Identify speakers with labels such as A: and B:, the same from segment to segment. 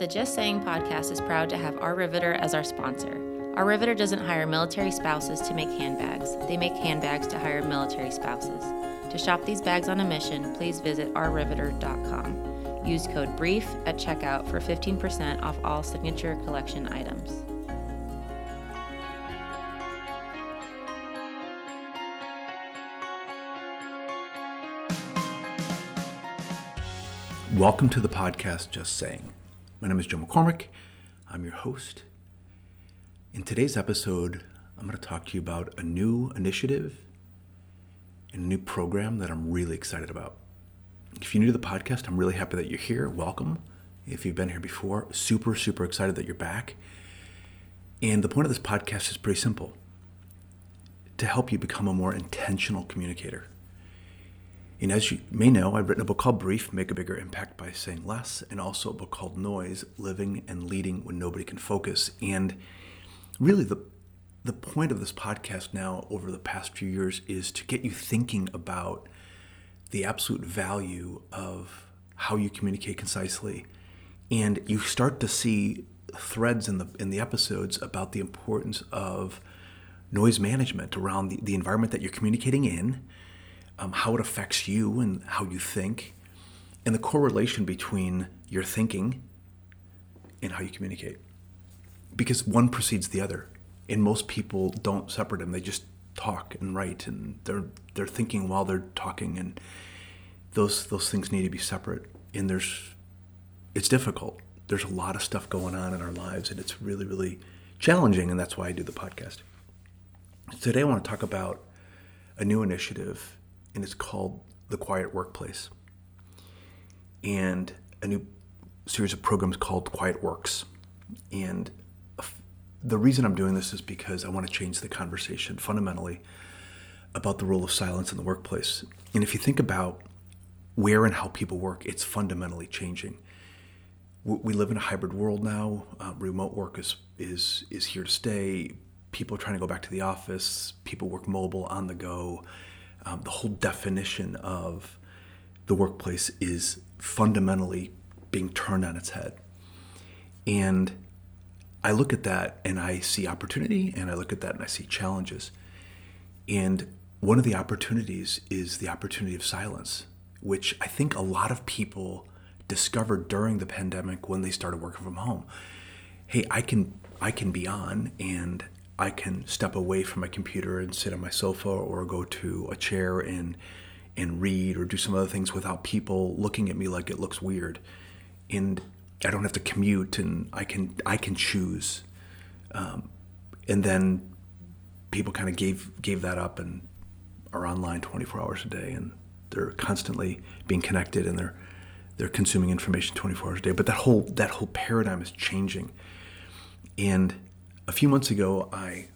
A: The Just Saying podcast is proud to have Our Riveter as our sponsor. Our Riveter doesn't hire military spouses to make handbags, they make handbags to hire military spouses. To shop these bags on a mission, please visit ourriveter.com. Use code BRIEF at checkout for 15% off all signature collection items.
B: Welcome to the podcast Just Saying. My name is Joe McCormick. I'm your host. In today's episode, I'm going to talk to you about a new initiative and a new program that I'm really excited about. If you're new to the podcast, I'm really happy that you're here. Welcome. If you've been here before, super, super excited that you're back. And the point of this podcast is pretty simple to help you become a more intentional communicator. And as you may know, I've written a book called Brief Make a Bigger Impact by Saying Less, and also a book called Noise Living and Leading When Nobody Can Focus. And really, the, the point of this podcast now over the past few years is to get you thinking about the absolute value of how you communicate concisely. And you start to see threads in the, in the episodes about the importance of noise management around the, the environment that you're communicating in um, how it affects you and how you think, and the correlation between your thinking and how you communicate. Because one precedes the other, and most people don't separate them. They just talk and write, and they're they're thinking while they're talking, and those those things need to be separate. And there's it's difficult. There's a lot of stuff going on in our lives, and it's really really challenging, and that's why I do the podcast. Today, I want to talk about a new initiative and it's called The Quiet Workplace. And a new series of programs called Quiet Works. And the reason I'm doing this is because I want to change the conversation fundamentally about the role of silence in the workplace. And if you think about where and how people work, it's fundamentally changing. We live in a hybrid world now. Uh, remote work is, is, is here to stay. People are trying to go back to the office. People work mobile, on the go um, the whole definition of the workplace is fundamentally being turned on its head. And I look at that and I see opportunity, and I look at that and I see challenges. And one of the opportunities is the opportunity of silence, which I think a lot of people discovered during the pandemic when they started working from home. Hey, I can I can be on and I can step away from my computer and sit on my sofa or go to a chair and and read or do some other things without people looking at me like it looks weird. And I don't have to commute and I can I can choose. Um, and then people kind of gave gave that up and are online 24 hours a day and they're constantly being connected and they're they're consuming information 24 hours a day. But that whole that whole paradigm is changing. And a few months ago, I,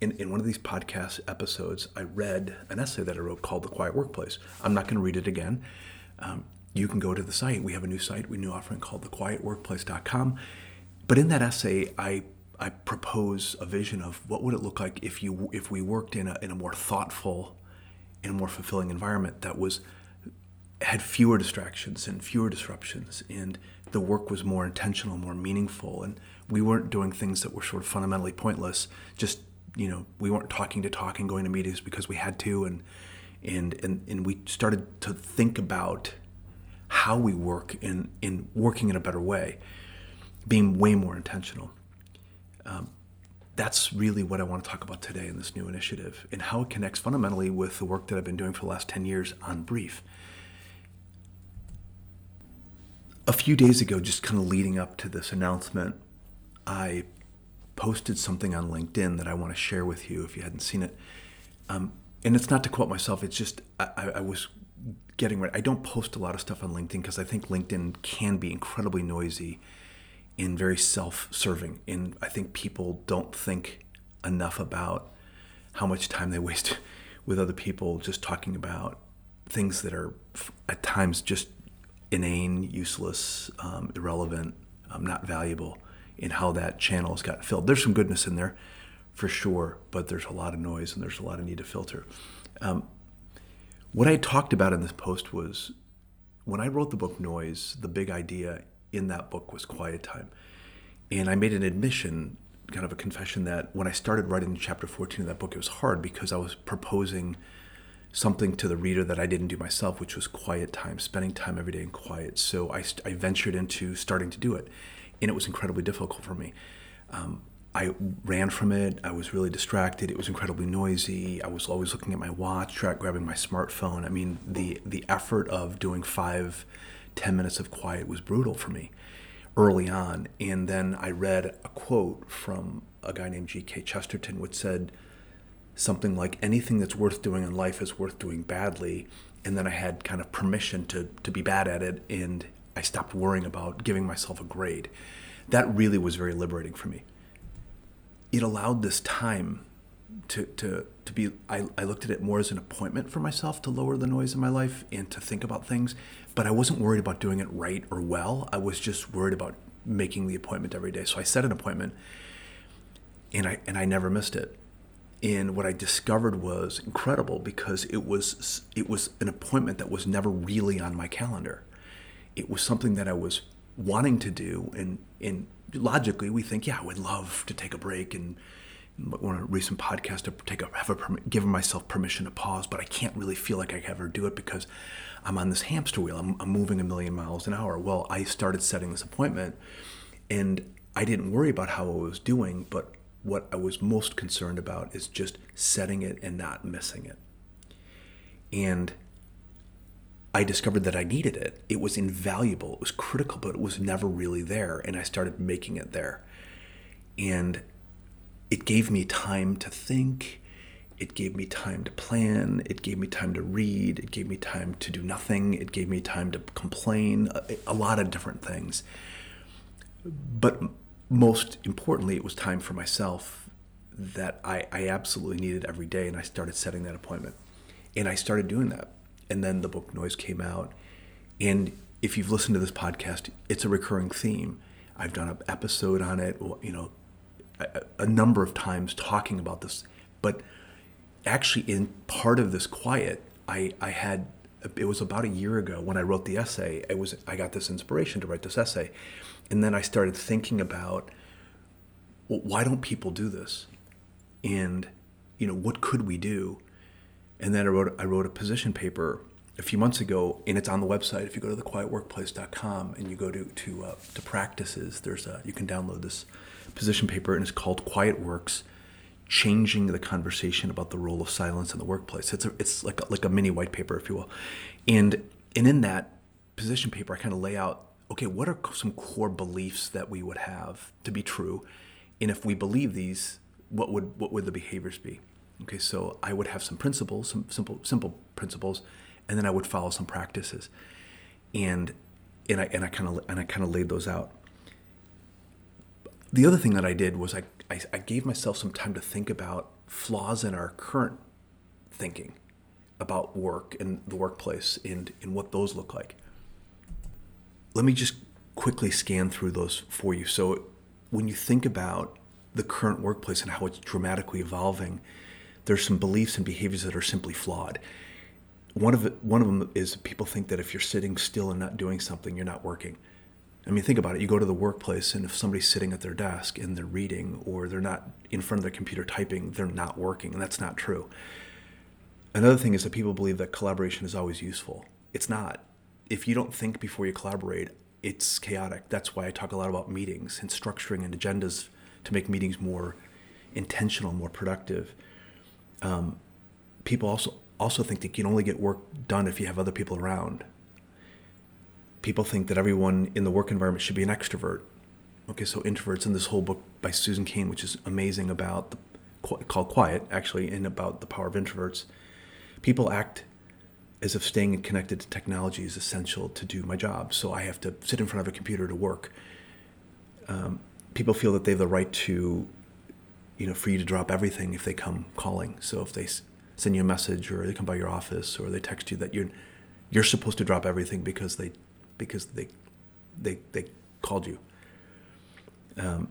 B: in, in one of these podcast episodes, I read an essay that I wrote called The Quiet Workplace. I'm not going to read it again. Um, you can go to the site. We have a new site, we new offering called thequietworkplace.com. But in that essay, I I propose a vision of what would it look like if you if we worked in a in a more thoughtful, in a more fulfilling environment that was had fewer distractions and fewer disruptions, and the work was more intentional, more meaningful, and we weren't doing things that were sort of fundamentally pointless. Just you know, we weren't talking to talk and going to meetings because we had to, and and and, and we started to think about how we work in in working in a better way, being way more intentional. Um, that's really what I want to talk about today in this new initiative and how it connects fundamentally with the work that I've been doing for the last 10 years on Brief. A few days ago, just kind of leading up to this announcement, I posted something on LinkedIn that I want to share with you if you hadn't seen it. Um, and it's not to quote myself, it's just I, I was getting ready. I don't post a lot of stuff on LinkedIn because I think LinkedIn can be incredibly noisy and very self serving. And I think people don't think enough about how much time they waste with other people just talking about things that are at times just inane, useless, um, irrelevant, um, not valuable in how that channel has gotten filled. There's some goodness in there for sure, but there's a lot of noise and there's a lot of need to filter. Um, what I talked about in this post was when I wrote the book Noise, the big idea in that book was quiet time. And I made an admission, kind of a confession, that when I started writing chapter 14 of that book, it was hard because I was proposing something to the reader that I didn't do myself, which was quiet time, spending time every day in quiet. So I, I ventured into starting to do it, and it was incredibly difficult for me. Um, I ran from it. I was really distracted. It was incredibly noisy. I was always looking at my watch, grabbing my smartphone. I mean, the the effort of doing five, ten minutes of quiet was brutal for me early on. And then I read a quote from a guy named G.K. Chesterton, which said something like, "Anything that's worth doing in life is worth doing badly." And then I had kind of permission to to be bad at it, and I stopped worrying about giving myself a grade. That really was very liberating for me it allowed this time to, to, to be, I, I looked at it more as an appointment for myself to lower the noise in my life and to think about things. But I wasn't worried about doing it right or well. I was just worried about making the appointment every day. So I set an appointment and I, and I never missed it. And what I discovered was incredible because it was, it was an appointment that was never really on my calendar. It was something that I was wanting to do and, and logically we think, yeah, I would love to take a break and on a recent podcast to take a have a give myself permission to pause, but I can't really feel like I ever do it because I'm on this hamster wheel. I'm, I'm moving a million miles an hour. Well, I started setting this appointment, and I didn't worry about how I was doing, but what I was most concerned about is just setting it and not missing it. And I discovered that I needed it. It was invaluable. It was critical, but it was never really there. And I started making it there. And it gave me time to think. It gave me time to plan. It gave me time to read. It gave me time to do nothing. It gave me time to complain. A, a lot of different things. But most importantly, it was time for myself that I, I absolutely needed every day. And I started setting that appointment. And I started doing that and then the book Noise came out. And if you've listened to this podcast, it's a recurring theme. I've done an episode on it, you know, a, a number of times talking about this. But actually, in part of this quiet, I, I had it was about a year ago when I wrote the essay. It was I got this inspiration to write this essay, and then I started thinking about well, why don't people do this, and you know what could we do, and then I wrote I wrote a position paper a few months ago, and it's on the website. If you go to thequietworkplace.com and you go to to uh, to practices, there's a you can download this position paper, and it's called Quiet Works: Changing the Conversation About the Role of Silence in the Workplace. It's a, it's like a, like a mini white paper, if you will, and and in that position paper, I kind of lay out okay, what are some core beliefs that we would have to be true, and if we believe these, what would what would the behaviors be? Okay, so I would have some principles, some simple simple principles, and then I would follow some practices, and and I and I kind of and I kind of laid those out. The other thing that I did was I, I, I gave myself some time to think about flaws in our current thinking about work and the workplace and, and what those look like. Let me just quickly scan through those for you. So, when you think about the current workplace and how it's dramatically evolving, there's some beliefs and behaviors that are simply flawed. One of one of them is people think that if you're sitting still and not doing something, you're not working. I mean, think about it. You go to the workplace, and if somebody's sitting at their desk and they're reading, or they're not in front of their computer typing, they're not working, and that's not true. Another thing is that people believe that collaboration is always useful. It's not. If you don't think before you collaborate, it's chaotic. That's why I talk a lot about meetings and structuring and agendas to make meetings more intentional, more productive um, people also also think that you can only get work done if you have other people around. People think that everyone in the work environment should be an extrovert. Okay, so introverts in this whole book by Susan Cain, which is amazing about the called Quiet, actually, and about the power of introverts. People act as if staying connected to technology is essential to do my job. So I have to sit in front of a computer to work. Um, people feel that they have the right to you know, for you to drop everything if they come calling. So if they send you a message or they come by your office or they text you that you're you're supposed to drop everything because they because they they they called you. Um,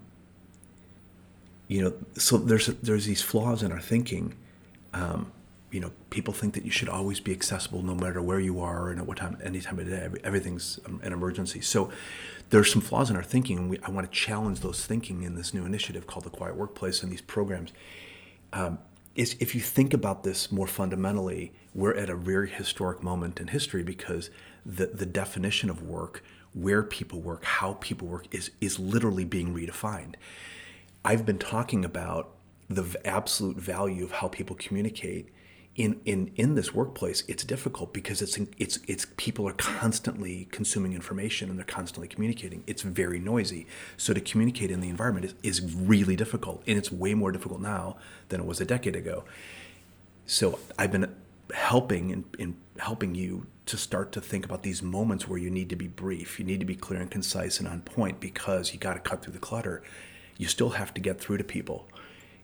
B: you know, so there's there's these flaws in our thinking. Um, you know, people think that you should always be accessible no matter where you are and at what time, any time of day. Everything's an emergency. So there's some flaws in our thinking, and we, I want to challenge those thinking in this new initiative called the Quiet Workplace and these programs. Um, is if you think about this more fundamentally, we're at a very historic moment in history because the the definition of work, where people work, how people work, is is literally being redefined. I've been talking about the absolute value of how people communicate in in in this workplace it's difficult because it's it's it's people are constantly consuming information and they're constantly communicating. It's very noisy. So to communicate in the environment is, is really difficult and it's way more difficult now than it was a decade ago. So i've been helping in, in helping you to start to think about these moments where you need to be brief you need to be clear and concise and on point because you got to cut through the clutter. You still have to get through to people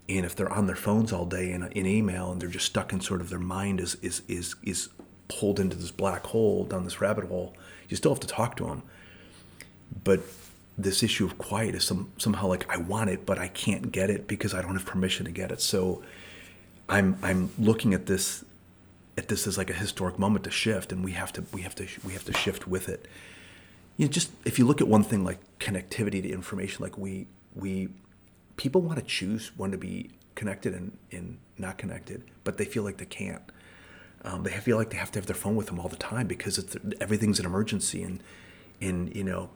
B: and if they're on their phones all day in, in email and they're just stuck in sort of their mind is is is is pulled into this black hole down this rabbit hole you still have to talk to them but this issue of quiet is some somehow like I want it but I can't get it because I don't have permission to get it. So I'm I'm looking at this at this as like a historic moment to shift and we have to we have to we have to shift with it. You know just if you look at one thing like connectivity to information like we we people want to choose when to be connected and, and not connected, but they feel like they can't. Um, they feel like they have to have their phone with them all the time because it's, everything's an emergency and and you know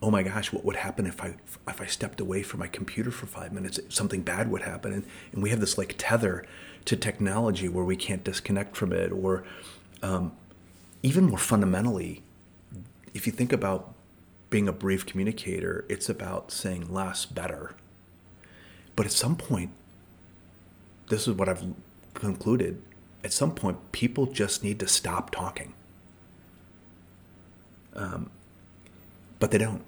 B: oh my gosh what would happen if i if i stepped away from my computer for five minutes? Something bad would happen. And, and we have this like tether to technology where we can't disconnect from it or um, even more fundamentally if you think about being a brief communicator it's about saying less better but at some point, this is what I've concluded. At some point, people just need to stop talking. Um, but they don't.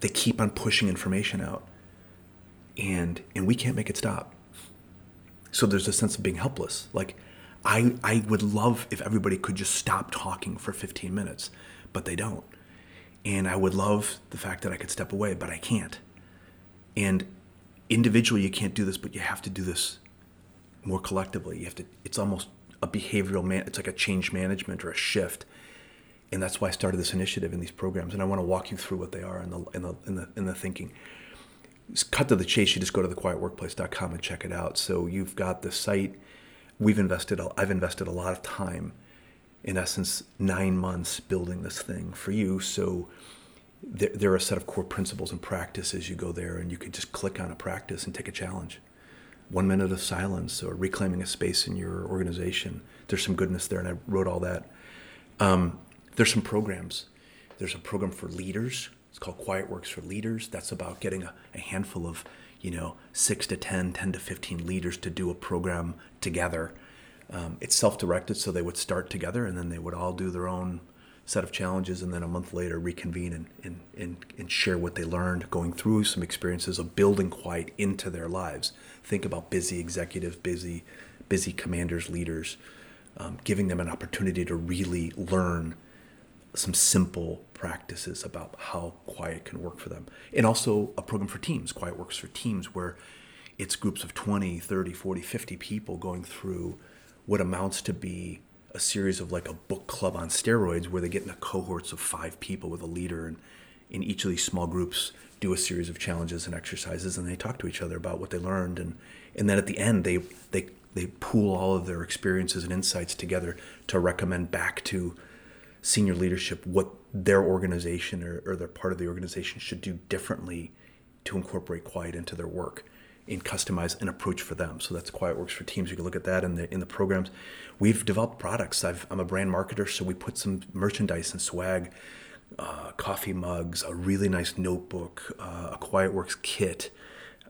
B: They keep on pushing information out, and and we can't make it stop. So there's a sense of being helpless. Like, I I would love if everybody could just stop talking for 15 minutes, but they don't. And I would love the fact that I could step away, but I can't. And individually you can't do this, but you have to do this more collectively. You have to. It's almost a behavioral man. It's like a change management or a shift, and that's why I started this initiative in these programs. And I want to walk you through what they are in the in the in the, the thinking. Just cut to the chase. You just go to thequietworkplace.com and check it out. So you've got the site. We've invested. I've invested a lot of time. In essence, nine months building this thing for you. So there, there are a set of core principles and practices. You go there and you can just click on a practice and take a challenge. One minute of silence or reclaiming a space in your organization. There's some goodness there, and I wrote all that. Um, there's some programs. There's a program for leaders. It's called Quiet Works for Leaders. That's about getting a, a handful of, you know, six to 10, 10 to 15 leaders to do a program together. Um, it's self directed, so they would start together and then they would all do their own set of challenges and then a month later reconvene and, and, and, and share what they learned going through some experiences of building quiet into their lives. Think about busy executives busy busy commanders leaders um, giving them an opportunity to really learn some simple practices about how quiet can work for them. And also a program for teams. Quiet works for teams where it's groups of 20 30 40 50 people going through what amounts to be a series of like a book club on steroids where they get in a cohorts of five people with a leader and in each of these small groups do a series of challenges and exercises and they talk to each other about what they learned and and then at the end they they they pool all of their experiences and insights together to recommend back to senior leadership what their organization or, or their part of the organization should do differently to incorporate quiet into their work and customize an approach for them. So that's Quiet Works for Teams. You can look at that in the in the programs. We've developed products. i am a brand marketer, so we put some merchandise and swag, uh, coffee mugs, a really nice notebook, uh, a Quiet Works kit,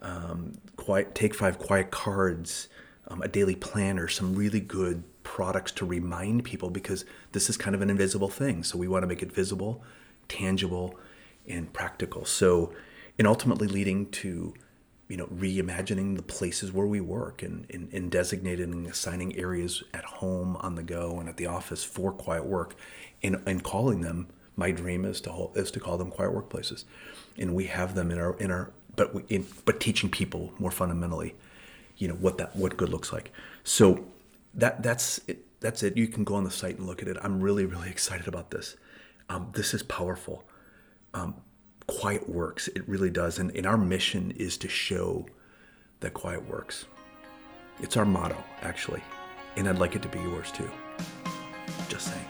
B: um, quiet Take Five Quiet cards, um, a daily planner, some really good products to remind people because this is kind of an invisible thing. So we want to make it visible, tangible, and practical. So, and ultimately leading to you know, reimagining the places where we work and, and, and designating and assigning areas at home, on the go, and at the office for quiet work, and, and calling them. My dream is to is to call them quiet workplaces, and we have them in our in our but we, in, but teaching people more fundamentally, you know what that what good looks like. So that that's it. That's it. You can go on the site and look at it. I'm really really excited about this. Um, this is powerful. um, quiet works. It really does. And, and our mission is to show that quiet works. It's our motto, actually. And I'd like it to be yours too. Just saying.